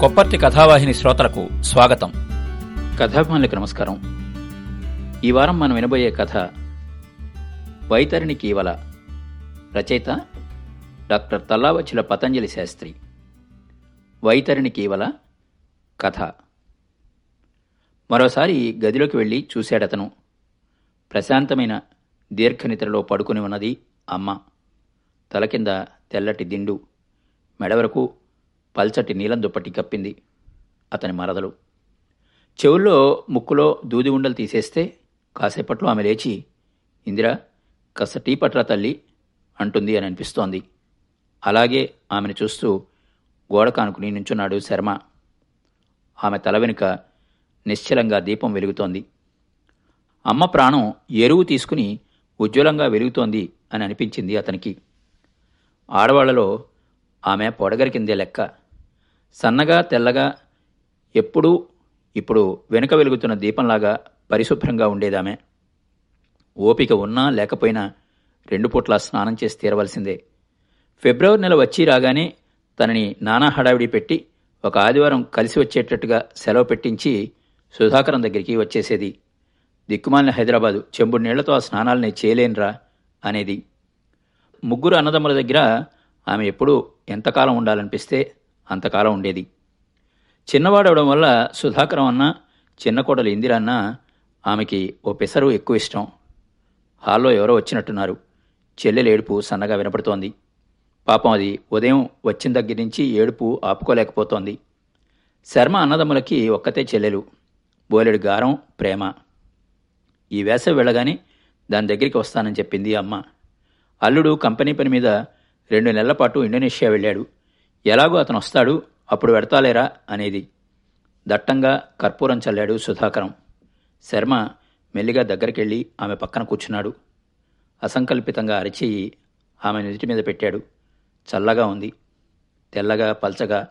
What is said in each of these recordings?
కొప్పర్తి కథావాహిని శ్రోతలకు స్వాగతం. కథాభిమానులకు నమస్కారం. ఈ వారం మనం వినబోయే కథ వైతరిణి కీవల రచయిత డాక్టర్ తల్లావచ్చుల పతంజలి శాస్త్రి. వైతరిణి కీవల కథ. మరోసారి గదిలోకి వెళ్ళి చూశాడతను ప్రశాంతమైన దీర్ఘనిద్రలో పడుకుని ఉన్నది అమ్మ. తల కింద తెల్లటి దిండు. మెడ వరకు పల్చటి నీలం దుప్పటి కప్పింది అతని మరదలు. చెవుల్లో ముక్కులో దూది ఉండలు తీసేస్తే కాసేపట్లో ఆమె లేచి ఇందిరా కాస్త టీ పట్రా తల్లి అంటుంది అని అనిపిస్తోంది. అలాగే ఆమెను చూస్తూ గోడ కానుకుని నుంచున్నాడు శర్మ. ఆమె తల వెనుక నిశ్చలంగా దీపం వెలుగుతోంది. అమ్మ ప్రాణం ఎరువు తీసుకుని ఉజ్వలంగా వెలుగుతోంది అని అనిపించింది అతనికి. ఆడవాళ్ళలో ఆమె పొడగరి కిందే లెక్క. సన్నగా తెల్లగా ఎప్పుడూ ఇప్పుడు వెనుక వెలుగుతున్న దీపంలాగా పరిశుభ్రంగా ఉండేదామె. ఓపిక ఉన్నా లేకపోయినా రెండు పూట్ల స్నానం చేసి తీరవలసిందే. ఫిబ్రవరి నెల వచ్చి రాగానే తనని నానా హడావిడి పెట్టి ఒక ఆదివారం కలిసి వచ్చేటట్టుగా సెలవు పెట్టించి సుధాకరం దగ్గరికి వచ్చేసేది. దిక్కుమాలిన హైదరాబాదు చెంబుడు నీళ్ళతో ఆ స్నానాలని చేయలేనురా అనేది. ముగ్గురు అన్నదమ్ముల దగ్గర ఆమె ఎప్పుడూ ఎంతకాలం ఉండాలనిపిస్తే అంతకాలం ఉండేది. చిన్నవాడవడం వల్ల సుధాకరం అన్న చిన్న కోడలు ఇందిరన్న ఆమెకి ఓ పెసరు ఎక్కువ ఇష్టం. హాల్లో ఎవరో వచ్చినట్టున్నారు. చెల్లెలు ఏడుపు సన్నగా వినపడుతోంది. పాపం అది ఉదయం వచ్చిన దగ్గర నుంచి ఏడుపు ఆపుకోలేకపోతోంది. శర్మ అన్నదమ్ములకి ఒక్కతే చెల్లెలు. బోలెడు గారం ప్రేమ. ఈ వేసవి వెళ్ళగానే దాని దగ్గరికి వస్తానని చెప్పింది అమ్మ. అల్లుడు కంపెనీ పని మీద రెండు నెలల పాటు ఇండోనేషియా వెళ్ళాడు. ఎలాగో అతను వస్తాడు అప్పుడు పెడతాలేరా అనేది. దట్టంగా కర్పూరం చల్లాడు సుధాకరం. శర్మ మెల్లిగా దగ్గరికెళ్ళి ఆమె పక్కన కూర్చున్నాడు. అసంకల్పితంగా అరిచేయి ఆమె నుదుటి మీద పెట్టాడు. చల్లగా ఉంది. తెల్లగా పల్చగా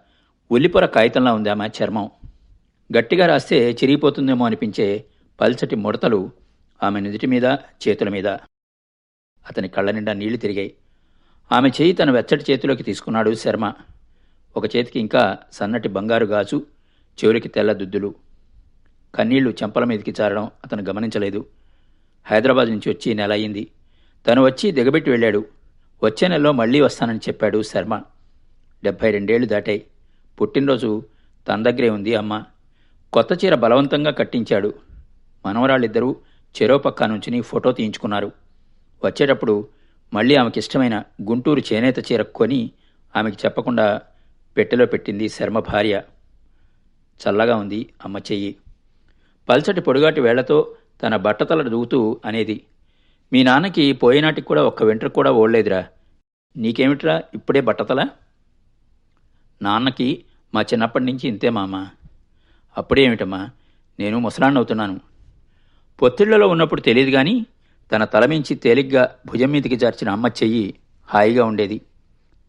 ఉల్లిపొర కాగితంలా ఉంది ఆమె చర్మం. గట్టిగా రాస్తే చిరిగిపోతుందేమో అనిపించే పల్చటి ముడతలు ఆమె నుదుటి మీద చేతుల మీద. అతని కళ్ళ నిండా నీళ్ళు తిరిగాయి. ఆమె చేయి తన వెచ్చటి చేతిలోకి తీసుకున్నాడు శర్మ. ఒక చేతికి ఇంకా సన్నటి బంగారు గాజు చివరికి తెల్ల దుద్దులు. కన్నీళ్ళు చెంపల మీదకి చారడం అతను గమనించలేదు. హైదరాబాద్ నుంచి వచ్చి నెల అయింది తను వచ్చి దిగబెట్టి వెళ్ళాడు. వచ్చే నెలలో మళ్ళీ వస్తానని చెప్పాడు శర్మ. డెబ్భై రెండేళ్ళు దాటాయి. పుట్టినరోజు తన దగ్గరే ఉంది అమ్మ. కొత్త చీర బలవంతంగా కట్టించాడు. మనవరాళ్ళిద్దరూ చెరో పక్క నుంచుని ఫోటో తీయించుకున్నారు. వచ్చేటప్పుడు మళ్ళీ ఆమెకిష్టమైన గుంటూరు చేనేత చీర కొని ఆమెకి చెప్పకుండా పెట్టెలో పెట్టింది శర్మ భార్య. చల్లగా ఉంది అమ్మ చెయ్యి. పల్చటి పొడుగాటి వేళ్ళతో తన బట్టతల దూగుతూ అనేది మీ నాన్నకి పోయినాటికి కూడా ఒక్క వెంటర్ కూడా ఓడలేదురా. నీకేమిట్రా ఇప్పుడే బట్టతల? నాన్నకి మా చిన్నప్పటి నుంచి ఇంతే మామ. అప్పుడేమిటమ్మా? నేను ముసలాన్నవుతున్నాను. పొత్తిళ్ళలో ఉన్నప్పుడు తెలియదు కానీ తన తలమించి తేలిగ్గా భుజం మీదికి జార్చిన అమ్మ చెయ్యి హాయిగా ఉండేది.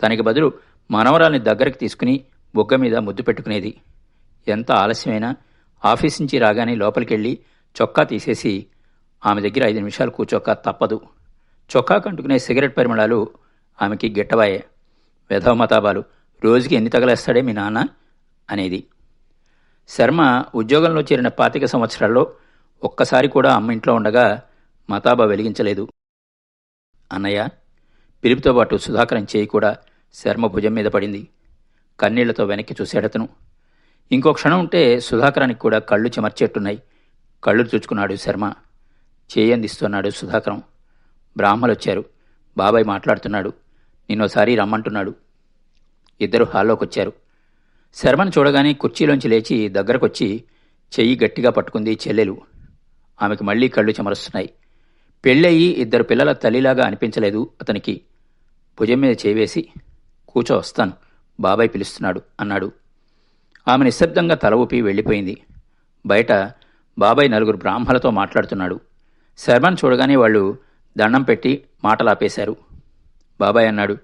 తనకి బదులు మనవరాల్ని దగ్గరికి తీసుకుని బుగ్గ మీద ముద్దు పెట్టుకునేది. ఎంత ఆలస్యమైనా ఆఫీస్ నుంచి రాగానే లోపలికెళ్ళి చొక్కా తీసేసి ఆమె దగ్గర ఐదు నిమిషాలు కూర్చోక తప్పదు. చొక్కా కంటుకునే సిగరెట్ పరిమళాలు ఆమెకి గిట్టవాయే. వెధవ మతాబాలు రోజుకి ఎన్ని తగలేస్తాడే మీ నాన్న? అనేది. శర్మ ఉద్యోగంలో చేరిన పాతిక సంవత్సరాల్లో ఒక్కసారి కూడా అమ్మ ఇంట్లో ఉండగా మతాబా వెలిగించలేదు. అన్నయ్య పిలుపుతో పాటు సుధాకరం చేయి కూడా శర్మ భుజం మీద పడింది. కన్నీళ్ళతో వెనక్కి చూశాడతను ఇంకో క్షణం ఉంటే సుధాకరానికి కూడా కళ్ళు చెమర్చేట్టున్నాయి. కళ్ళు చూచుకున్నాడు శర్మ. చేయందిస్తున్నాడు సుధాకరం. బ్రాహ్మలొచ్చారు. బాబాయ్ మాట్లాడుతున్నాడు. నిన్నోసారి రమ్మంటున్నాడు. ఇద్దరు హాల్లోకొచ్చారు. శర్మను చూడగానే కుర్చీలోంచి లేచి దగ్గరకొచ్చి చెయ్యి గట్టిగా పట్టుకుంది చెల్లెలు. ఆమెకు మళ్ళీ కళ్ళు చెమరుస్తున్నాయి. పెళ్ళయి ఇద్దరు పిల్లల తల్లిలాగా అనిపించలేదు అతనికి. భుజం మీద చేవేసి కూచో వస్తాను. బాబాయ్ పిలుస్తున్నాడు అన్నాడు. ఆమె నిశ్శబ్దంగా తల ఊపి వెళ్ళిపోయింది. బయట బాబాయ్ నలుగురు బ్రాహ్మలతో మాట్లాడుతున్నాడు. శర్మను చూడగానే వాళ్ళు దండం పెట్టి మాటలాపేశారు. బాబాయ్ అన్నాడు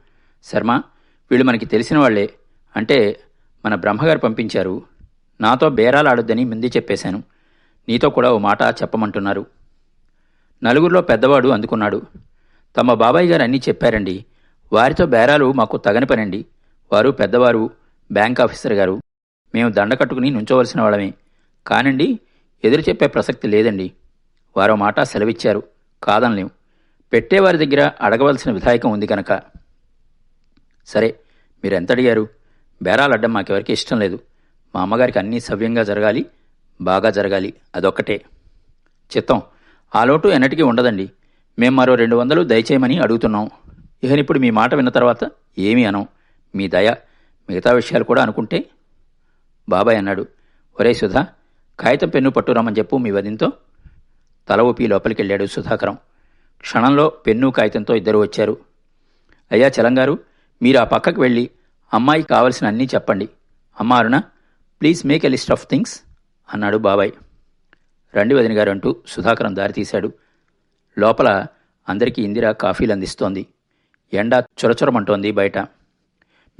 శర్మ వీళ్ళు మనకి తెలిసిన వాళ్ళే అంటే మన బ్రహ్మగారు పంపించారు. నాతో బేరాలాడొద్దని ముందే చెప్పేశాను. నీతో కూడా ఓ మాట చెప్పమంటున్నారు. నలుగురిలో పెద్దవాడు అందుకున్నాడు. తమ బాబాయ్ గారు అన్నీ చెప్పారండి. వారితో బేరాలు మాకు తగని పనండి. వారు పెద్దవారు బ్యాంక్ ఆఫీసర్ గారు. మేము దండ కట్టుకుని నుంచోవలసిన వాళ్ళమే. కానండి ఎదురు చెప్పే ప్రసక్తి లేదండి. వారో మాట సెలవిచ్చారు. కాదనలేం. పెట్టేవారి దగ్గర అడగవలసిన విధాయకం ఉంది కనుక సరే మీరు ఎంత అడిగారు బేరాలడ్డం మాకెవరికి ఇష్టం లేదు. మా అమ్మగారికి అన్నీ సవ్యంగా జరగాలి బాగా జరగాలి. అదొక్కటే. చిత్తం. ఆ లోటు ఎన్నటికీ ఉండదండి. మేం మరో రెండు వందలు దయచేయమని అడుగుతున్నాం. ఇహనిప్పుడు మీ మాట విన్న తర్వాత ఏమీ అనం మీ దయ మిగతా విషయాలు కూడా అనుకుంటే బాబాయ్ అన్నాడు. ఒరే సుధా కాగితం పెన్ను పట్టురామని చెప్పు మీ వదింతో తల ఊపి లోపలికి వెళ్ళాడు సుధాకరం. క్షణంలో పెన్ను కాగితంతో ఇద్దరు వచ్చారు. అయ్యా చలంగారు మీరు ఆ పక్కకు వెళ్ళి అమ్మాయికి కావలసిన అన్నీ చెప్పండి. అమ్మారునా Aruna please make a list of things అన్నాడు బాబాయ్. రండి వదిన గారు అంటూ సుధాకరం దారి తీశాడు లోపల అందరికీ ఇందిరా కాఫీలు అందిస్తోంది. ఎండ చొరచొరమంటోంది బయట.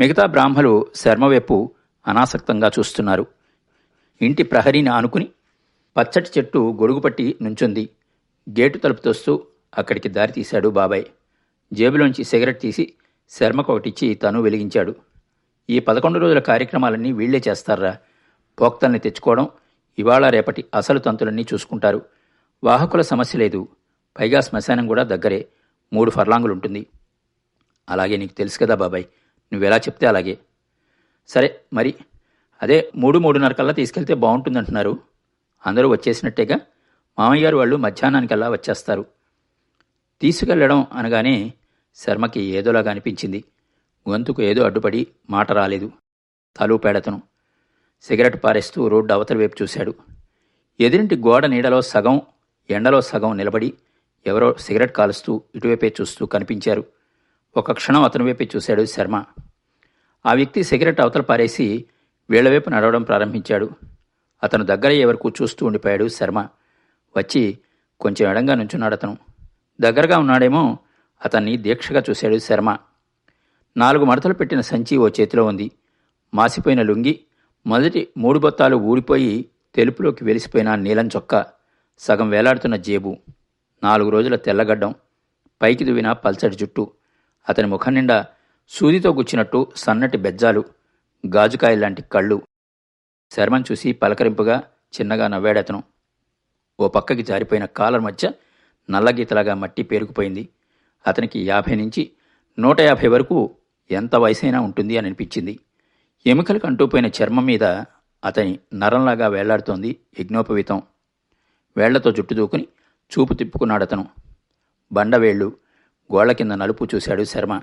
మిగతా బ్రాహ్మలు శర్మవైపు అనాసక్తంగా చూస్తున్నారు. ఇంటి ప్రహరీని ఆనుకుని పచ్చటి చెట్టు గొడుగుపట్టి నుంచుంది. గేటు తలుపు తోస్తూ అక్కడికి దారి తీశాడు బాబాయ్. జేబులోంచి సిగరెట్ తీసి శర్మకు ఒకటిచ్చి తను వెలిగించాడు. ఈ పదకొండు రోజుల కార్యక్రమాలన్నీ వీళ్ళే చేస్తారా? పోక్తల్ని తెచ్చుకోవడం ఇవాళ రేపటి అసలు తంతులన్నీ చూసుకుంటారు. వాహకుల సమస్య లేదు. పైగా శ్మశానం కూడా దగ్గరే. మూడు ఫర్లాంగులుంటుంది. అలాగే నీకు తెలుసు కదా బాబాయ్ నువ్వెలా చెప్తే అలాగే. సరే మరి అదే మూడు మూడున్నర కల్లా తీసుకెళ్తే బాగుంటుందంటున్నారు. అందరూ వచ్చేసినట్టేగా మామయ్య గారు వాళ్ళు మధ్యాహ్నానికల్లా వచ్చేస్తారు. తీసుకెళ్ళడం అనగానే శర్మకి ఏదోలాగా అనిపించింది. గొంతుకు ఏదో అడ్డుపడి మాట రాలేదు. తలూపేడతను సిగరెట్ పారేస్తూ రోడ్డు అవతల వైపు చూశాడు. ఎదురింటి గోడ నీడలో సగం ఎండలో సగం నిలబడి ఎవరో సిగరెట్ కాలుస్తూ ఇటువైపే చూస్తూ కనిపించారు. ఒక క్షణం అతని వైపే చూశాడు శర్మ. ఆ వ్యక్తి సిగరెట్ అవతల పారేసి వీళ్ళ వైపు నడవడం ప్రారంభించాడు. అతను దగ్గరయ్యే వరకు చూస్తూ ఉండిపోయాడు శర్మ. వచ్చి కొంచెం ఎడంగా నుంచున్నాడు అతను. దగ్గరగా ఉన్నాడేమో అతన్ని దీక్షగా చూశాడు శర్మ. నాలుగు మడతలు పెట్టిన సంచి ఓ చేతిలో ఉంది. మాసిపోయిన లుంగి మొదటి మూడు బొత్తాలు ఊడిపోయి తెలుపులోకి వెలిసిపోయిన నీలం చొక్కా సగం వేలాడుతున్న జేబు నాలుగు రోజుల తెల్లగడ్డం పైకి దువ్విన పల్చటి జుట్టు. అతని ముఖం నిండా సూదితో గుచ్చినట్టు సన్నటి బెజ్జాలు గాజుకాయలాంటి కళ్ళు. శర్మన్ చూసి పలకరింపుగా చిన్నగా నవ్వాడతను. ఓ పక్కకి జారిపోయిన కాలర్ మధ్య నల్లగీతలాగా మట్టి పేరుకుపోయింది. అతనికి యాభై నుంచి నూట యాభై వరకు ఎంత వయసైనా ఉంటుంది అని అనిపించింది. ఎముకలకు అంటూపోయిన చర్మం మీద అతని నరంలాగా వేళ్ళాడుతోంది యజ్ఞోపవీతం. వేళ్ళతో జుట్టు దూకుని చూపు తిప్పుకున్నాడతను. బండవేళ్ళు గోళ్ళ కింద నలుపు చూశాడు శర్మ.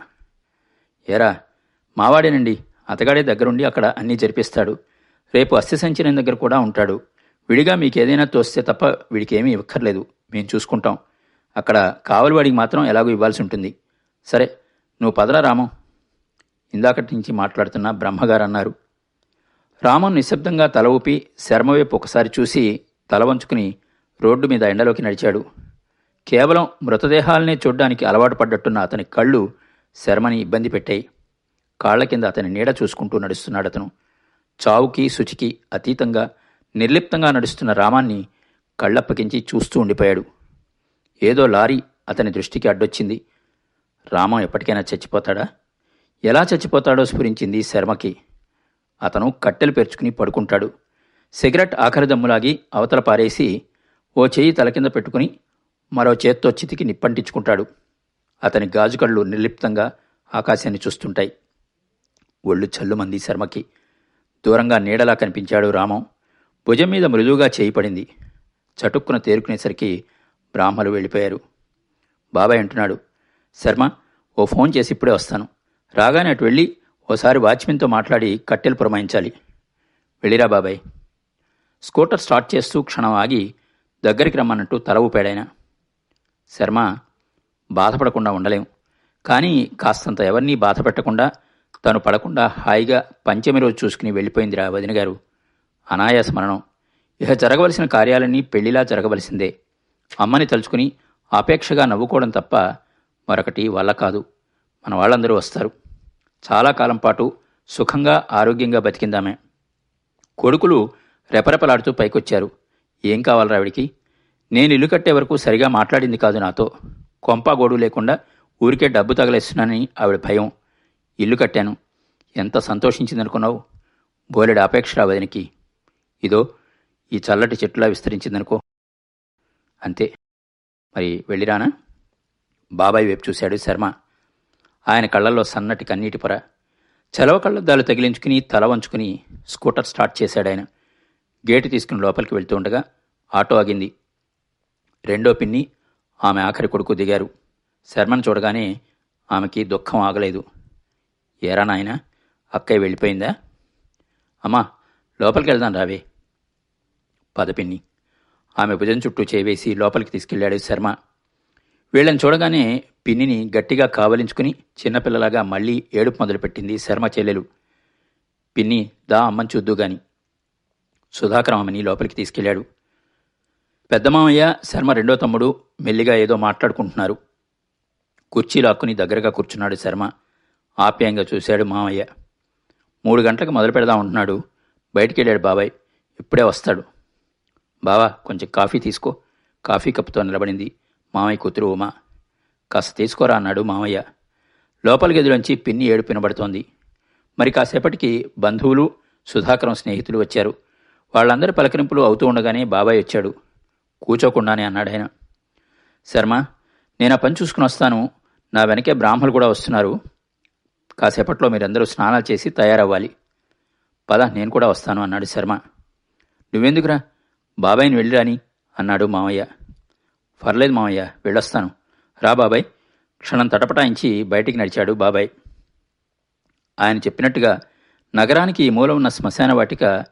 ఏరా మావాడేనండి. అతగాడే దగ్గరుండి అక్కడ అన్నీ జరిపిస్తాడు. రేపు అస్థిసంచనం దగ్గర కూడా ఉంటాడు. విడిగా మీకేదైనా తోస్తే తప్ప వీడికేమీ ఇవ్వక్కర్లేదు. మేము చూసుకుంటాం. అక్కడ కావలివాడికి మాత్రం ఎలాగో ఇవ్వాల్సి ఉంటుంది. సరే నువ్వు పదరా రామం. ఇందాకటి నుంచి మాట్లాడుతున్న బ్రహ్మగారు అన్నారు రామం నిశ్శబ్దంగా తల ఊపి శర్మవైపు ఒకసారి చూసి తల వంచుకుని రోడ్డు మీద ఎండలోకి నడిచాడు. కేవలం మృతదేహాలనే చూడ్డానికి అలవాటు పడ్డట్టున్న అతని కళ్ళు శర్మని ఇబ్బంది పెట్టాయి. కాళ్ళ కింద అతని నీడ చూసుకుంటూ నడుస్తున్నాడు అతను. చావుకి శుచికి అతీతంగా నిర్లిప్తంగా నడుస్తున్న రామాన్ని కళ్ళప్పగించి చూస్తూ ఉండిపోయాడు. ఏదో లారీ అతని దృష్టికి అడ్డొచ్చింది. రామం ఎప్పటికైనా చచ్చిపోతాడా? ఎలా చచ్చిపోతాడో స్ఫురించింది శర్మకి. అతను కట్టెలు పెరుచుకుని పడుకుంటాడు. సిగరెట్ ఆఖరి దమ్ములాగి అవతల పారేసి ఓ చెయ్యి తల కింద పెట్టుకుని మరో చేత్తో చితికి నిప్పంటించుకుంటాడు. అతని గాజుకళ్ళు నిర్లిప్తంగా ఆకాశాన్ని చూస్తుంటాయి. ఒళ్ళు చల్లుమంది శర్మకి. దూరంగా నీడలా కనిపించాడు రామం. భుజం మీద మృదువుగా చేయి పడింది. చటుక్కున తేరుకునేసరికి బ్రాహ్మలు వెళ్ళిపోయారు. బాబాయ్ అంటున్నాడు శర్మ ఓ ఫోన్ చేసి ఇప్పుడే వస్తాను. రాగానే అటు వెళ్ళి ఓసారి వాచ్మెన్తో మాట్లాడి కట్టెలు పురమాయించాలి. వెళ్ళిరా బాబాయ్. స్కూటర్ స్టార్ట్ చేస్తూ క్షణం ఆగి దగ్గరికి రమ్మన్నట్టు తల ఊపాడాయన. శర్మ బాధపడకుండా ఉండలేం. కానీ కాస్తంత ఎవరినీ బాధ పెట్టకుండా తను పడకుండా హాయిగా పంచమి రోజు చూసుకుని వెళ్ళిపోయిందిరా వదిన గారు. అనాయాస మరణం. ఇక జరగవలసిన కార్యాలన్నీ పెళ్ళిలా జరగవలసిందే. అమ్మని తలుచుకుని ఆపేక్షగా నవ్వుకోవడం తప్ప మరొకటి వల్ల కాదు. మన వాళ్ళందరూ వస్తారు. చాలా కాలం పాటు సుఖంగా ఆరోగ్యంగా బతికిందామే. కొడుకులు రెపరెపలాడుతూ పైకొచ్చారు. ఏం కావాలరావిడికి నేను ఇల్లు కట్టే వరకు సరిగా మాట్లాడింది కాదు నాతో. కొంపాగోడు లేకుండా ఊరికే డబ్బు తగలేస్తున్నానని ఆవిడ భయం. ఇల్లు కట్టాను. ఎంత సంతోషించిందనుకున్నావు? బోలెడు అపేక్ష రావదనికి ఇదో ఈ చల్లటి చెట్టులా విస్తరించిందనుకో. అంతే. మరి వెళ్ళిరానా బాబాయ్ వైపు చూశాడు శర్మ. ఆయన కళ్ళల్లో సన్నటి కన్నీటి పొర. చలవ కళ్ళద్దాలు తగిలించుకుని తల వంచుకుని స్కూటర్ స్టార్ట్ చేశాడు ఆయన. గేటు తీసుకుని లోపలికి వెళ్తూ ఉండగా ఆటో ఆగింది. రెండో పిన్ని ఆమె ఆఖరి కొడుకు దిగారు. శర్మను చూడగానే ఆమెకి దుఃఖం ఆగలేదు. ఏరా నాయన అక్కయ్య వెళ్ళిపోయిందా? అమ్మా లోపలికి వెళ్దాం రావే. పదపిన్ని ఆమె భుజం చుట్టూ చేవేసి లోపలికి తీసుకెళ్ళాడు శర్మ. వీళ్ళని చూడగానే పిన్నిని గట్టిగా కావలించుకుని చిన్నపిల్లలాగా మళ్ళీ ఏడుపు మొదలుపెట్టింది శర్మ చెల్లెలు. పిన్ని దా అమ్మని చూద్దు గాని సుధాకర్ ఆమెని లోపలికి తీసుకెళ్ళాడు పెద్ద మామయ్య శర్మ రెండో తమ్ముడు మెల్లిగా ఏదో మాట్లాడుకుంటున్నారు. కుర్చీలు అక్కుని దగ్గరగా కూర్చున్నాడు శర్మ. ఆప్యాయంగా చూశాడు మామయ్య. మూడు గంటలకు మొదలు పెడదాం ఉంటున్నాడు బయటికి వెళ్ళాడు బాబాయ్. ఇప్పుడే వస్తాడు. బావా కొంచెం కాఫీ తీసుకో. కాఫీ కప్పుతో నిలబడింది మామయ్య కూతురు ఉమా. కాస్త తీసుకోరా అన్నాడు మామయ్య. లోపల గదిలోంచి పిన్ని ఏడుపు వినబడుతోంది. మరి కాసేపటికి బంధువులు సుధాకరం స్నేహితులు వచ్చారు. వాళ్ళందరి పలకరింపులు అవుతూ ఉండగానే బాబాయ్ వచ్చాడు. కూచోకుండానే అన్నాడు ఆయన. శర్మ నేను ఆ పని చూసుకుని వస్తాను. నా వెనకే బ్రాహ్మలు కూడా వస్తున్నారు. కాసేపట్లో మీరందరూ స్నానాలు చేసి తయారవ్వాలి. పద నేను కూడా వస్తాను అన్నాడు శర్మ. నువ్వెందుకురా? బాబాయ్ని వెళ్ళిరాని అన్నాడు మామయ్య. పర్లేదు మామయ్య వెళ్ళొస్తాను. రా బాబాయ్. క్షణం తటపటాయించి బయటికి నడిచాడు బాబాయ్. ఆయన చెప్పినట్టుగా నగరానికి ఈ మూల ఉన్న శ్మశాన వాటిక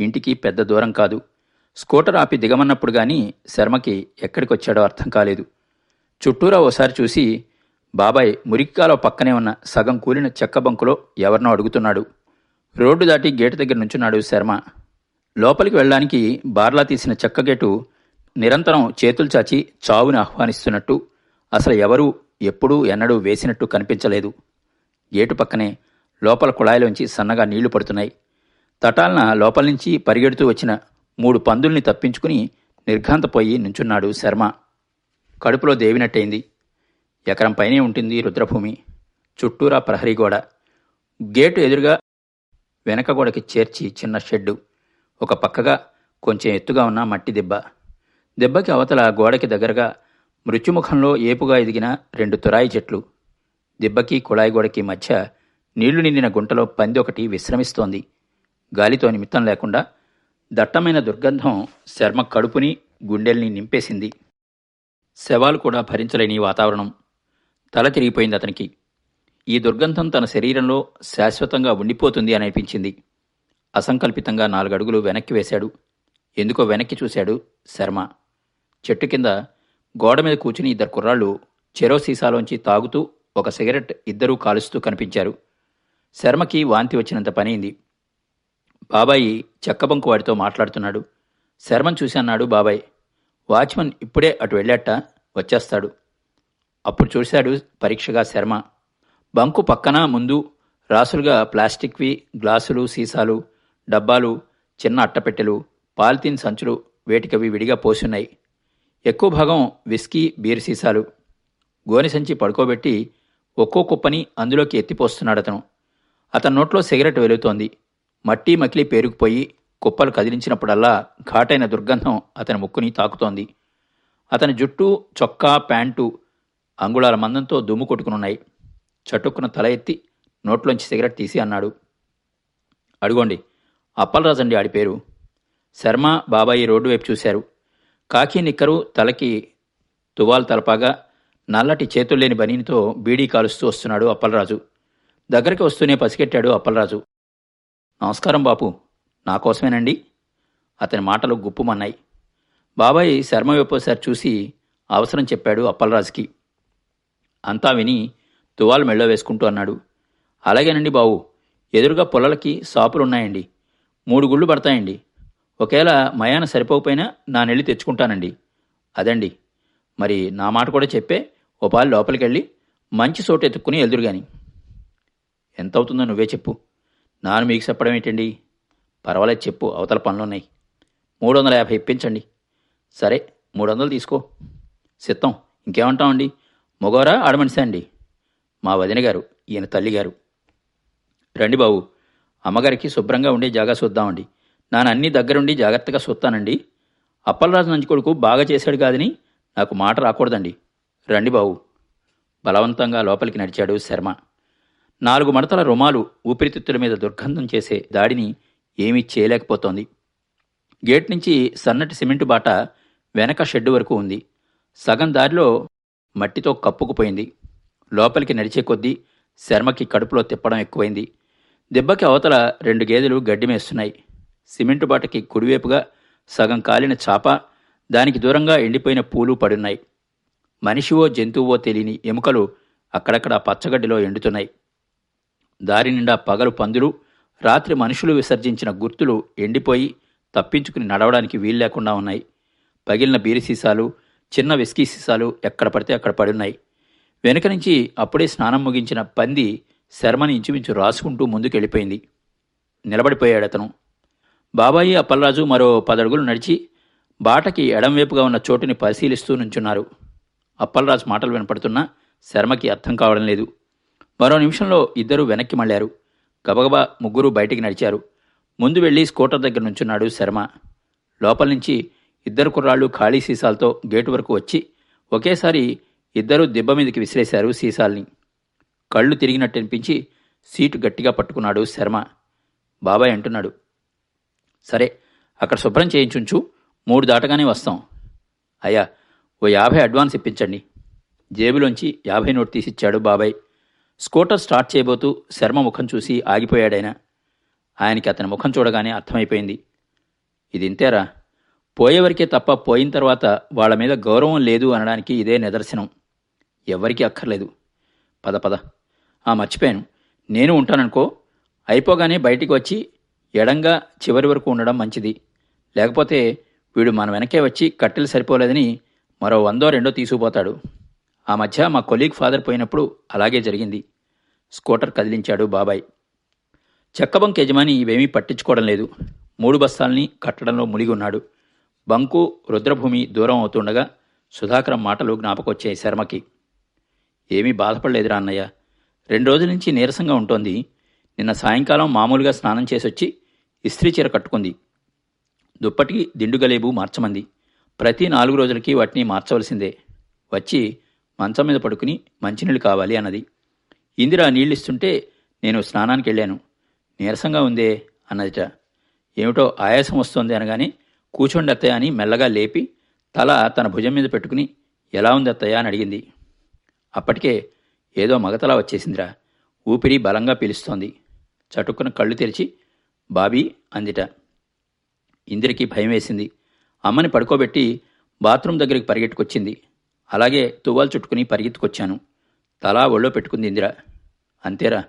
ఇంటికి పెద్ద దూరం కాదు. స్కూటర్ ఆపి దిగమన్నప్పుడు గాని శర్మకి ఎక్కడికొచ్చాడో అర్థం కాలేదు. చుట్టూరా ఓసారి చూసి బాబాయ్ మురిక్కాలో పక్కనే ఉన్న సగం కూలిన చెక్క బంకులో ఎవరినో అడుగుతున్నాడు. రోడ్డు దాటి గేటు దగ్గర నుంచున్నాడు శర్మ. లోపలికి వెళ్ళడానికి బార్లా తీసిన చెక్క గేటు నిరంతరం చేతులు చాచి చావుని ఆహ్వానిస్తున్నట్టు అసలు ఎవరూ ఎప్పుడూ ఎన్నడూ వేసినట్టు కనిపించలేదు. గేటు పక్కనే లోపల కుళాయిలోంచి సన్నగా నీళ్ళు పడుతున్నాయి. తటాలన లోపల నుంచి పరిగెడుతూ వచ్చిన మూడు పందుల్ని తప్పించుకుని నిర్ఘాంతపోయి నుంచున్నాడు శర్మ. కడుపులో దేవినట్టయింది. ఎకరం పైనే ఉంటుంది రుద్రభూమి. చుట్టూరా ప్రహరీ గోడ. గేటు ఎదురుగా వెనక గోడకి చేర్చి చిన్న షెడ్డు. ఒక పక్కగా కొంచెం ఎత్తుగా ఉన్న మట్టి దెబ్బ. దెబ్బకి అవతల గోడకి దగ్గరగా మృత్యుముఖంలో ఏపుగా ఎదిగిన రెండు తురాయి చెట్లు. దెబ్బకి కుళాయి గోడకి మధ్య నీళ్ళు నిండిన గుంటలో పంది ఒకటి విశ్రమిస్తోంది. గాలితో నిమిత్తం లేకుండా దట్టమైన దుర్గంధం శర్మ కడుపుని గుండెల్ని నింపేసింది. శవాలు కూడా భరించలేని వాతావరణం. తల తిరిగిపోయింది అతనికి. ఈ దుర్గంధం తన శరీరంలో శాశ్వతంగా ఉండిపోతుంది అని అనిపించింది. అసంకల్పితంగా నాలుగడుగులు వెనక్కి వేశాడు. ఎందుకో వెనక్కి చూశాడు శర్మ. చెట్టు కింద గోడ మీద కూర్చుని ఇద్దరు కుర్రాళ్ళు చెరో సీసాలోంచి తాగుతూ ఒక సిగరెట్ ఇద్దరూ కాలుస్తూ కనిపించారు. శర్మకి వాంతి వచ్చినంత పనైంది. బాబాయి చెక్కబంకు వాడితో మాట్లాడుతున్నాడు. శర్మం చూసి అన్నాడు బాబాయ్ వాచ్మన్ ఇప్పుడే అటు వెళ్ళాట వచ్చేస్తాడు. అప్పుడు చూశాడు పరీక్షగా శర్మ. బంకు పక్కన ముందు రాసులుగా ప్లాస్టిక్వి గ్లాసులు సీసాలు డబ్బాలు చిన్న అట్టపెట్టెలు పాలిథీన్ సంచులు వేటికవి విడిగా పోసున్నాయి. ఎక్కువ భాగం విస్కీ బీర్ సీసాలు. గోనె సంచి పడుకోబెట్టి ఒక్కో కుప్పని అందులోకి ఎత్తిపోస్తున్నాడు అతను అతని నోట్లో సిగరెట్ వెలుగుతోంది. మట్టి మకిలి పేరుకుపోయి కుప్పలు కదిలించినప్పుడల్లా ఘాటైన దుర్గంధం అతని ముక్కుని తాకుతోంది. అతని జుట్టు చొక్కా ప్యాంటు అంగుళాల మందంతో దుమ్ము కొట్టుకునున్నాయి. చటుక్కున తల ఎత్తి నోట్లోంచి సిగరెట్ తీసి అన్నాడు. అడుగోండి అప్పలరాజండి ఆడి పేరు. శర్మ బాబాయి రోడ్డు వైపు చూశారు. కాకి నిక్కరు తలకి తువాలు తలపాగా నల్లటి చేతుల్లేని బనీనితో బీడీ కాలుస్తూ వస్తున్నాడు అప్పలరాజు. దగ్గరికి వస్తూనే పసిగెట్టాడు అప్పలరాజు. నమస్కారం బాపు. నా కోసమేనండి. అతని మాటలు గుప్పుమన్నాయి. బాబాయ్ శర్మ వైపోసారి చూసి అవసరం చెప్పాడు అప్పలరాజుకి. అంతా విని తువాలు మెళ్ళో వేసుకుంటూ అన్నాడు. అలాగేనండి బావు. ఎదురుగా పొలాలకి సాపులున్నాయండి. మూడు గుళ్ళు పడతాయండి. ఒకేలా మయాన సరిపోకపోయినా నా నెళ్ళి తెచ్చుకుంటానండి. అదండి. మరి నా మాట కూడా చెప్పే ఓ పాలు లోపలికి వెళ్ళి మంచి చోటు ఎత్తుక్కుని ఎదురుగాని. ఎంత అవుతుందో నువ్వే చెప్పు. నాను మీకు చెప్పడం ఏంటండి? పర్వాలేదు చెప్పు. అవతల పనులున్నాయి. మూడు వందల యాభై ఇప్పించండి. సరే మూడు వందలు తీసుకో. సిద్ధం. ఇంకేమంటామండి? మగోరా ఆడమనిసా అండి? మా వదిన గారు ఈయన తల్లిగారు రండి బాబు. అమ్మగారికి శుభ్రంగా ఉండే జాగా చూద్దామండి నాన్న అన్ని దగ్గరుండి జాగ్రత్తగా చూస్తానండి అప్పలరాజు నంచి కొడుకు బాగా చేశాడు కాదని నాకు మాట రాకూడదండి. రండి బాబు. బలవంతంగా లోపలికి నడిచాడు శర్మ. నాలుగు మడతల రుమాలు ఊపిరితిత్తుల మీద దుర్గంధం చేసే దాడిని ఏమీ చేయలేకపోతోంది. గేట్ నుంచి సన్నటి సిమెంటు బాట వెనక షెడ్డు వరకు ఉంది. సగం దారిలో మట్టితో కప్పుకుపోయింది. లోపలికి నడిచే కొద్దీ శర్మకి కడుపులో తిప్పడం ఎక్కువైంది. దెబ్బకి అవతల రెండు గేదెలు గడ్డిమేస్తున్నాయి సిమెంటు బాటకి కుడివైపుగా సగం కాలిన చాప దానికి దూరంగా ఎండిపోయిన పూలు పడున్నాయి. మనిషివో జంతువో తెలియని ఎముకలు అక్కడక్కడ పచ్చగడ్డిలో ఎండుతున్నాయి. దారి నిండా పగలు పందులు రాత్రి మనుషులు విసర్జించిన గుర్తులు ఎండిపోయి తప్పించుకుని నడవడానికి వీలు లేకుండా ఉన్నాయి. పగిలిన బీరి సీసాలు చిన్న విస్కీ సీసాలు ఎక్కడ పడితే అక్కడ పడున్నాయి. వెనుక నుంచి అప్పుడే స్నానం ముగించిన పంది శర్మని ఇంచుమించు రాసుకుంటూ ముందుకెళ్ళిపోయింది. నిలబడిపోయాడు అతను బాబాయి అప్పలరాజు మరో పదడుగులు నడిచి బాటకి ఎడంవైపుగా ఉన్న చోటుని పరిశీలిస్తూ నుంచున్నారు. అప్పలరాజు మాటలు వినపడుతున్నా శర్మకి అర్థం కావడం లేదు. మరో నిమిషంలో ఇద్దరూ వెనక్కి మళ్ళారు గబగబా ముగ్గురు బయటికి నడిచారు. ముందు వెళ్ళి స్కూటర్ దగ్గర నుంచున్నాడు శర్మ. లోపల నుంచి ఇద్దరు కుర్రాళ్ళు ఖాళీ సీసాలతో గేటు వరకు వచ్చి ఒకేసారి ఇద్దరూ దిబ్బ మీదకి విసిరేశారు సీసాల్ని. కళ్ళు తిరిగినట్టు అనిపించి సీటు గట్టిగా పట్టుకున్నాడు శర్మ. బాబాయ్ అంటున్నాడు సరే అక్కడ శుభ్రం చేయించుంచు. మూడు దాటగానే వస్తాం. అయ్యా ఓ యాభై అడ్వాన్స్ ఇప్పించండి. జేబులోంచి యాభై నోట్ తీసిచ్చాడు బాబాయ్. స్కూటర్ స్టార్ట్ చేయబోతూ శర్మ ముఖం చూసి ఆగిపోయాడాయన ఆయనకి అతని ముఖం చూడగానే అర్థమైపోయింది. ఇది ఇంతేరా పోయేవరకే తప్ప పోయిన తర్వాత వాళ్ళ మీద గౌరవం లేదు అనడానికి ఇదే నిదర్శనం. ఎవ్వరికీ అక్కర్లేదు. పద పద. ఆ మర్చిపోయాను. నేను ఉంటాననుకో. అయిపోగానే బయటికి వచ్చి ఎడంగా చివరి వరకు ఉండడం మంచిది. లేకపోతే వీడు మన వెనకే వచ్చి కట్టెలు సరిపోలేదని మరో వందో రెండో తీసుకుపోతాడు. ఆ మధ్య మా కొలీగ్ ఫాదర్ పోయినప్పుడు అలాగే జరిగింది. స్కూటర్ కదిలించాడు బాబాయ్. చెక్కబంక్ యజమాని ఇవేమీ పట్టించుకోవడం లేదు. మూడు బస్తాల్ని కట్టడంలో మునిగి ఉన్నాడు బంకు రుద్రభూమి దూరం అవుతుండగా సుధాకరం మాటలు జ్ఞాపకొచ్చాయి శర్మకి. ఏమీ బాధపడలేదురా అన్నయ్య. రెండు రోజుల నుంచి నీరసంగా ఉంటోంది. నిన్న సాయంకాలం మామూలుగా స్నానం చేసొచ్చి ఇస్త్రీ చీర కట్టుకుంది. దుప్పటికి దిండుగలేబు మార్చమంది. ప్రతి నాలుగు రోజులకి వాటిని మార్చవలసిందే. వచ్చి మంచం మీద పడుకుని మంచినీళ్ళు కావాలి అన్నది. ఇందిర నీళ్ళిస్తుంటే నేను స్నానానికి వెళ్ళాను. నీరసంగా ఉందే అన్నదిట. ఏమిటో ఆయాసం వస్తోంది అనగానే కూర్చోండి అత్తయ్య అని మెల్లగా లేపి తల తన భుజం మీద పెట్టుకుని ఎలా ఉంది అత్తయ్య అని అడిగింది. అప్పటికే ఏదో మగతలా వచ్చేసిందిరా. ఊపిరి బలంగా పీలుస్తోంది. చటుక్కున కళ్ళు తెరిచి బాబీ అందిట. ఇందిరికి భయం వేసింది. అమ్మని పడుకోబెట్టి బాత్రూమ్ దగ్గరికి పరిగెట్టుకొచ్చింది. అలాగే తువ్వాలు చుట్టుకుని పరిగెత్తుకొచ్చాను. తలా ఒళ్ళో పెట్టుకుంది ఇందిర. అంతేరా.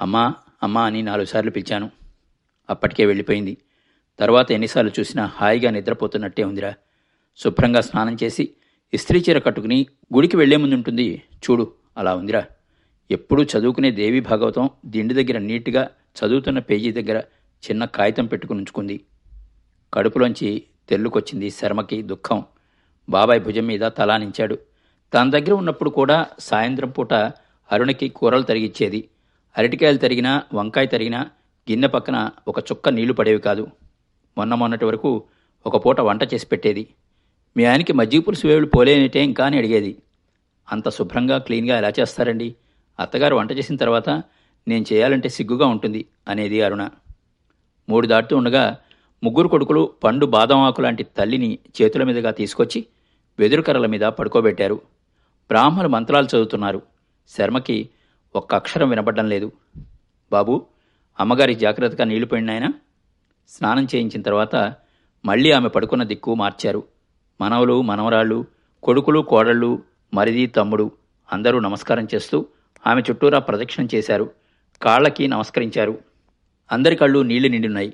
అమ్మా అమ్మా అని నాలుగు సార్లు పిలిచాను. అప్పటికే వెళ్ళిపోయింది. తర్వాత ఎన్నిసార్లు చూసినా హాయిగా నిద్రపోతున్నట్టే ఉందిరా. శుభ్రంగా స్నానం చేసి ఇస్త్రీ చీర కట్టుకుని గుడికి వెళ్ళే ముందు ఉంటుంది చూడు అలా ఉందిరా. ఎప్పుడూ చదువుకునే దేవి భాగవతం దిండి దగ్గర నీట్గా చదువుతున్న పేజీ దగ్గర చిన్న కాగితం పెట్టుకుని ఉంచుకుంది. కడుపులోంచి తెల్లుకొచ్చింది శర్మకి దుఃఖం. బాబాయ్ భుజం మీద తలానించాడు. తన దగ్గర ఉన్నప్పుడు కూడా సాయంత్రం పూట అరుణకి కూరలు తరిగిచ్చేది. అరటికాయలు తరిగినా వంకాయ తరిగినా గిన్నె పక్కన ఒక చుక్క నీళ్ళు పడేవి కాదు. మొన్న మొన్నటి వరకు ఒక పూట వంట చేసి పెట్టేది. మీ ఆయనకి మజ్జిగ పులుసు వేవులు పోలేనిటే ఇంకా అని అడిగేది. అంత శుభ్రంగా క్లీన్గా ఎలా చేస్తారండి? అత్తగారు వంట చేసిన తర్వాత నేను చేయాలంటే సిగ్గుగా ఉంటుంది అనేది అరుణ. మూడు దాటుతూ ఉండగా ముగ్గురు కొడుకులు పండు బాదం ఆకు లాంటి తల్లిని చేతుల మీదుగా తీసుకొచ్చి వెదురుకర్రల మీద పడుకోబెట్టారు. బ్రాహ్మలు మంత్రాలు చదువుతున్నారు. శర్మకి ఒక్క అక్షరం వినపడడం లేదు. బాబు అమ్మగారి జాగ్రత్తగా నీళ్ళు పోయినాయన స్నానం చేయించిన తర్వాత మళ్ళీ ఆమె పడుకున్న దిక్కు మార్చారు. మనవలు మనవరాళ్ళు కొడుకులు కోడళ్ళు మరిది తమ్ముడు అందరూ నమస్కారం చేస్తూ ఆమె చుట్టూరా ప్రదక్షిణం చేశారు. కాళ్ళకి నమస్కరించారు. అందరి కళ్ళు నీళ్ళు నిండున్నాయి.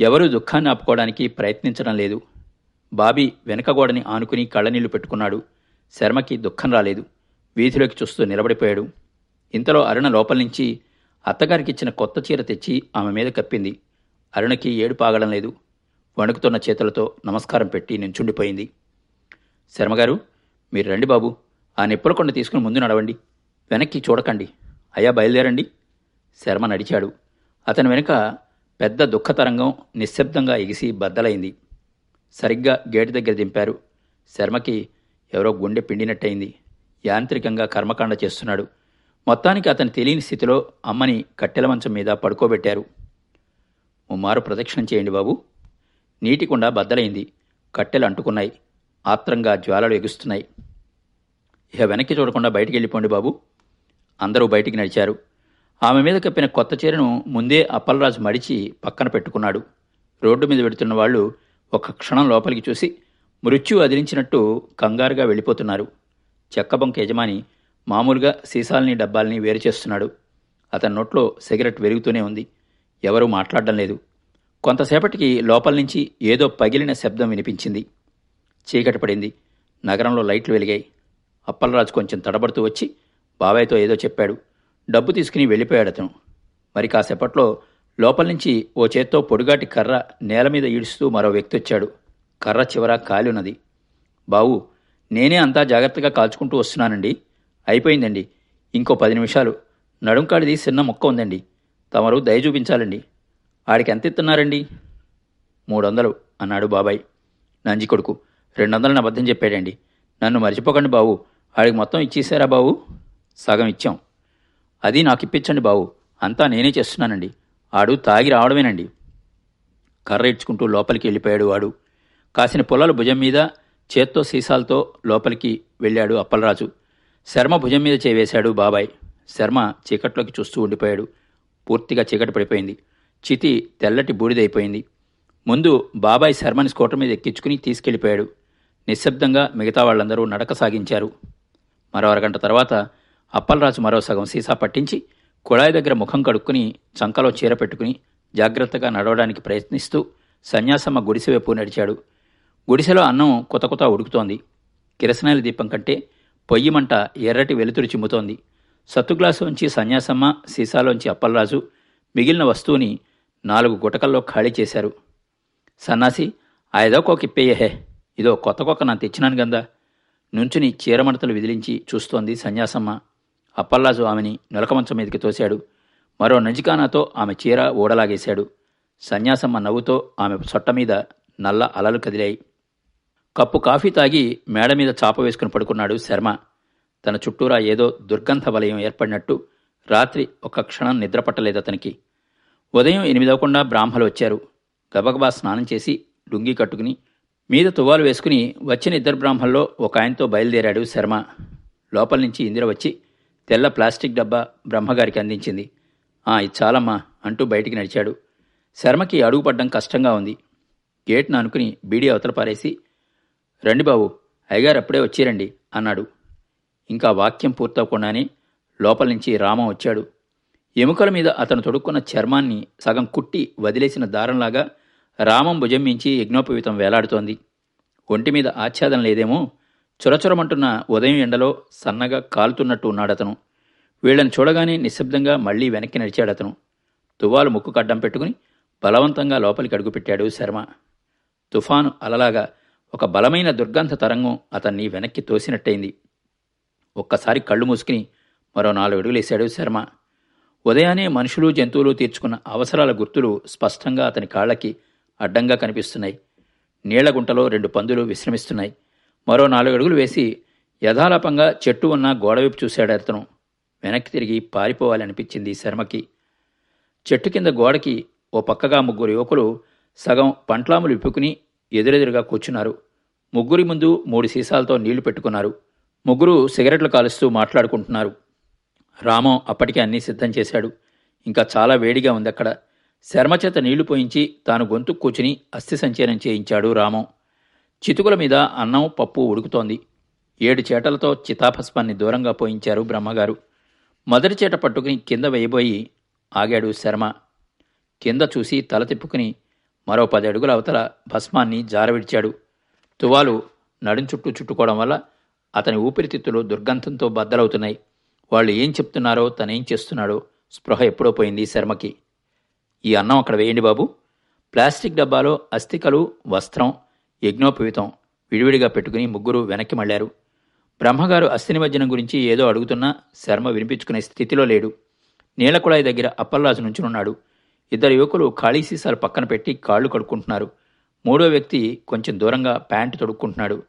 ఎవరూ దుఃఖాన్ని ఆపుకోవడానికి ప్రయత్నించడం లేదు. బాబీ వెనక గోడని ఆనుకుని కళ్ళనీళ్ళు పెట్టుకున్నాడు. శర్మకి దుఃఖం రాలేదు. వీధిలోకి చూస్తూ నిలబడిపోయాడు. ఇంతలో అరుణ లోపల నుంచి అత్తగారికిచ్చిన కొత్త చీర తెచ్చి ఆమె మీద కప్పింది. అరుణకి ఏడు పాగడం లేదు. వణుకుతున్న చేతులతో నమస్కారం పెట్టి నించుండిపోయింది. శర్మగారు మీరు రండి బాబు. ఆ నిప్పుల కొండ తీసుకుని ముందు నడవండి. వెనక్కి చూడకండి. అయ్యా బయలుదేరండి. శర్మ నడిచాడు. అతని వెనుక పెద్ద దుఃఖతరంగం నిశ్శబ్దంగా ఎగిసి బద్దలైంది. సరిగ్గా గేటు దగ్గర దింపారు. శర్మకి ఎవరో గుండె పిండినట్టయింది. యాంత్రికంగా కర్మకాండ చేస్తున్నాడు. మొత్తానికి అతను తెలియని స్థితిలో అమ్మని కట్టెల మంచం మీద పడుకోబెట్టారు. ముమ్మారు ప్రదక్షిణం చేయండి బాబు. నీటికుండా బద్దలైంది. కట్టెలు అంటుకున్నాయి. ఆత్రంగా జ్వాలలు ఎగుస్తున్నాయి. ఇక వెనక్కి చూడకుండా బయటికి వెళ్ళిపోండి బాబు. అందరూ బయటికి నడిచారు. ఆమె మీద కప్పిన కొత్త చీరను ముందే అప్పలరాజు మడిచి పక్కన పెట్టుకున్నాడు. రోడ్డు మీద పెడుతున్న వాళ్ళు ఒక క్షణం లోపలికి చూసి మృత్యు అదిలించినట్టు కంగారుగా వెళ్ళిపోతున్నారు. చెక్కబంక యజమాని మామూలుగా సీసాల్ని డబ్బాల్ని వేరు చేస్తున్నాడు. అతని నోట్లో సిగరెట్ వెలుగుతూనే ఉంది. ఎవరూ మాట్లాడడం లేదు. కొంతసేపటికి లోపల నుంచి ఏదో పగిలిన శబ్దం వినిపించింది. చీకటి పడింది. నగరంలో లైట్లు వెలిగాయి. అప్పలరాజు కొంచెం తడబడుతూ వచ్చి బాబాయ్తో ఏదో చెప్పాడు. డబ్బు తీసుకుని వెళ్ళిపోయాడు అతను. మరి కాసేపట్లో లోపల నుంచి ఓ చేత్తో పొడుగాటి కర్ర నేల మీద ఈడుస్తూ మరో వ్యక్తి వచ్చాడు కర్ర చివర కాలి ఉన్నది బావు నేనే అంతా జాగ్రత్తగా కాల్చుకుంటూ వస్తున్నానండి. అయిపోయిందండి. ఇంకో పది నిమిషాలు. నడుంకాడిది చిన్న మొక్క ఉందండి. తమరు దయ చూపించాలండి. ఆడికి ఎంత ఇస్తున్నారండి మూడు వందలు అన్నాడు బాబాయ్. నంజి కొడుకు రెండు వందలని అబద్ధం చెప్పాడండి. నన్ను మర్చిపోకండి బావు. ఆడికి మొత్తం ఇచ్చేసారా బావు? సగం ఇచ్చాం. అది నాకు ఇప్పించండి బావు. అంతా నేనే చేస్తున్నానండి. ఆడు తాగి రావడమేనండి. కర్ర ఇడ్చుకుంటూ లోపలికి వెళ్ళిపోయాడు వాడు. కాసిన పొలాలు భుజం మీద చేత్తో సీసాలతో లోపలికి వెళ్ళాడు అప్పలరాజు. శర్మ భుజం మీద చేవేశాడు బాబాయ్. శర్మ చీకట్లోకి చూస్తూ ఉండిపోయాడు. పూర్తిగా చీకటి పడిపోయింది. చితి తెల్లటి బూడిదైపోయింది. ముందు బాబాయ్ శర్మని స్కూటర్ మీద ఎక్కించుకుని తీసుకెళ్ళిపోయాడు నిశ్శబ్దంగా మిగతా వాళ్ళందరూ నడక సాగించారు. మరో అరగంట తర్వాత అప్పలరాజు మరో సగం సీసా పట్టించి కుళాయి దగ్గర ముఖం కడుక్కుని చంకలో చీర పెట్టుకుని జాగ్రత్తగా నడవడానికి ప్రయత్నిస్తూ సన్యాసమ్మ గుడిసె వైపు నడిచాడు. గుడిసెలో అన్నం కొత్త కొత ఉడుకుతోంది. కిరసనాయిల దీపం కంటే పొయ్యి మంట ఎర్రటి వెలుతురు చిమ్ముతోంది. సత్తుగ్లాసులోంచి సన్యాసమ్మ సీసాలోంచి అప్పలరాజు మిగిలిన వస్తువుని నాలుగు గుటకల్లో ఖాళీ చేశారు. సన్నాసి ఆయదో ఏదో కోక ఇదో కొత్త కొక్క నా తెచ్చినాను గందా. నుంచుని చీరమడతలు విదిలించి చూస్తోంది సన్యాసమ్మ. అప్పల్లాజు ఆమెని నులకమంచం మీదకి తోశాడు. మరో నజికానాతో ఆమె చీర ఊడలాగేశాడు. సన్యాసమ్మ నవ్వుతో ఆమె సొట్ట మీద నల్ల అలలు కదిలాయి. కప్పు కాఫీ తాగి మేడ మీద చాప వేసుకుని పడుకున్నాడు శర్మ. తన చుట్టూరా ఏదో దుర్గంధ వలయం ఏర్పడినట్టు రాత్రి ఒక క్షణం నిద్రపట్టలేదు అతనికి. ఉదయం ఎనిమిదవకుండా బ్రాహ్మలు వచ్చారు. గబగబా స్నానం చేసి లుంగి కట్టుకుని మీద తువ్వాలు వేసుకుని వచ్చిన ఇద్దరు బ్రాహ్మల్లో ఒక ఆయనతో బయలుదేరాడు శర్మ. లోపల నుంచి ఇందిర వచ్చి తెల్ల ప్లాస్టిక్ డబ్బా బ్రహ్మగారికి అందించింది. ఆ ఇది చాలమ్మా అంటూ బయటికి నడిచాడు. శర్మకి అడుగుపడ్డం కష్టంగా ఉంది. గేట్ను అనుకుని బీడీ అవతల పారేసి రండి బాబు అయ్యగారు అప్పుడే వచ్చిరండి అన్నాడు. ఇంకా వాక్యం పూర్తవకుండానే లోపల నుంచి రామం వచ్చాడు. ఎముకల మీద అతను తొడుక్కున్న చర్మాన్ని సగం కుట్టి వదిలేసిన దారంలాగా రామం భుజం మించి యజ్ఞోపవీతం వేలాడుతోంది. ఒంటి మీద ఆచ్ఛాదన లేదేమో చొరచొరమంటున్న ఉదయం ఎండలో సన్నగా కాలుతున్నట్టు ఉన్నాడతను. వీళ్ళని చూడగానే నిశ్శబ్దంగా మళ్ళీ వెనక్కి నడిచాడతను. తువాలు ముక్కు కడ్డం పెట్టుకుని బలవంతంగా లోపలికి అడుగుపెట్టాడు శర్మ. తుఫాను అలలాగా ఒక బలమైన దుర్గంధ తరంగం అతన్ని వెనక్కి తోసినట్టయింది. ఒక్కసారి కళ్ళు మూసుకుని మరో నాలుగు అడుగులేశాడు శర్మ. ఉదయానే మనుషులు జంతువులు తీర్చుకున్న అవసరాల గుర్తులు స్పష్టంగా అతని కాళ్ళకి అడ్డంగా కనిపిస్తున్నాయి. నీళ్ళగుంటలో రెండు పందులు విశ్రమిస్తున్నాయి. మరో నాలుగు అడుగులు వేసి యథాలాపంగా చెట్టు ఉన్న గోడవైపు చూశాడు అతను. వెనక్కి తిరిగి పారిపోవాలనిపించింది శర్మకి. చెట్టు కింద గోడకి ఓ పక్కగా ముగ్గురు యువకులు సగం పంట్లాములు విప్పుకుని ఎదురెదురుగా కూర్చున్నారు. ముగ్గురి ముందు మూడు సీసాలతో నీళ్ళు పెట్టుకున్నారు. ముగ్గురు సిగరెట్లు కాలుస్తూ మాట్లాడుకుంటున్నారు. రామం అప్పటికే అన్నీ సిద్ధం చేశాడు. ఇంకా చాలా వేడిగా ఉంది అక్కడ శర్మచేత నీళ్ళు పోయించి తాను గొంతు కూర్చుని అస్థి సంచయనం చేయించాడు రామం. చితుకుల మీద అన్నం పప్పు ఉడుకుతోంది. ఏడు చేటలతో చితాభస్మాన్ని దూరంగా పోయించారు బ్రహ్మగారు. మొదటి చేట పట్టుకుని కింద వేయబోయి ఆగాడు శర్మ. కింద చూసి తల తిప్పుకుని మరో పది అడుగుల అవతల భస్మాన్ని జారవిడిచాడు. తువాలు నడుం చుట్టూ చుట్టుకోవడం వల్ల అతని ఊపిరితిత్తులు దుర్గంధంతో బద్దలవుతున్నాయి. వాళ్ళు ఏం చెప్తున్నారో తనేం చేస్తున్నాడో స్పృహ ఎప్పుడో పోయింది శర్మకి. ఈ అన్నం అక్కడ వేయండి బాబు. ప్లాస్టిక్ డబ్బాలో అస్థికలు వస్త్రం యజ్ఞోపవీతం విడివిడిగా పెట్టుకుని ముగ్గురు వెనక్కి మళ్ళారు బ్రహ్మగారు అస్థినిమజ్జనం గురించి ఏదో అడుగుతున్నా శర్మ వినిపించుకునే స్థితిలో లేడు. నీలకుళాయి దగ్గర అప్పల్రాజు నుంచునున్నాడు. ఇద్దరు యువకులు ఖాళీ సీసాలు పక్కన పెట్టి కాళ్ళు కడుక్కుంటున్నారు. మూడో వ్యక్తి కొంచెం దూరంగా ప్యాంటు తొడుక్కుంటున్నాడు.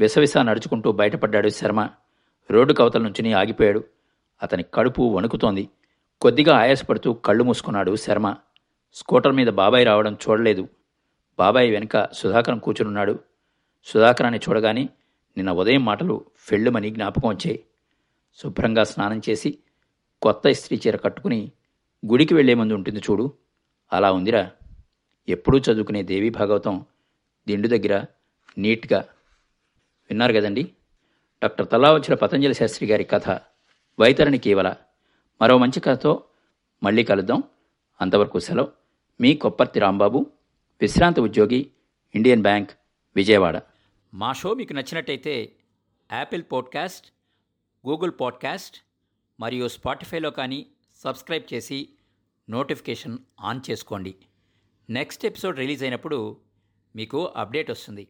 విసవిస నడుచుకుంటూ బయటపడ్డాడు శర్మ. రోడ్డు కవతల నుంచుని ఆగిపోయాడు. అతని కడుపు వణుకుతోంది. కొద్దిగా ఆయాసపడుతూ కళ్ళు మూసుకున్నాడు శర్మ. స్కూటర్ మీద బాబాయ్ రావడం చూడలేదు. బాబాయ్ వెనుక సుధాకరం కూర్చునున్నాడు. సుధాకరాన్ని చూడగానే నిన్న ఉదయం మాటలు ఫెళ్ళుమని జ్ఞాపకం వచ్చాయి. శుభ్రంగా స్నానం చేసి కొత్త ఇస్త్రీ చీర కట్టుకుని గుడికి వెళ్ళే ముందు ఉంటుంది చూడు. అలా ఉందిరా. ఎప్పుడూ చదువుకునే దేవి భాగవతం దిండు దగ్గర నీట్గా. విన్నారు కదండి? డాక్టర్ తల్లావచ్చుల పతంజలి శాస్త్రి గారి కథ వైతరణి కేవల. మరో మంచి కథతో మళ్ళీ కలుద్దాం. అంతవరకు సెలవు. మీ కొప్పర్తి రాంబాబు విశ్రాంత ఉద్యోగి ఇండియన్ బ్యాంక్ విజయవాడ. మా షో మీకు నచ్చినట్టయితే యాపిల్ పాడ్కాస్ట్ గూగుల్ పాడ్కాస్ట్ మరియు స్పాటిఫైలో కానీ సబ్స్క్రైబ్ చేసి నోటిఫికేషన్ ఆన్ చేసుకోండి. నెక్స్ట్ ఎపిసోడ్ రిలీజ్ అయినప్పుడు మీకు అప్డేట్ వస్తుంది.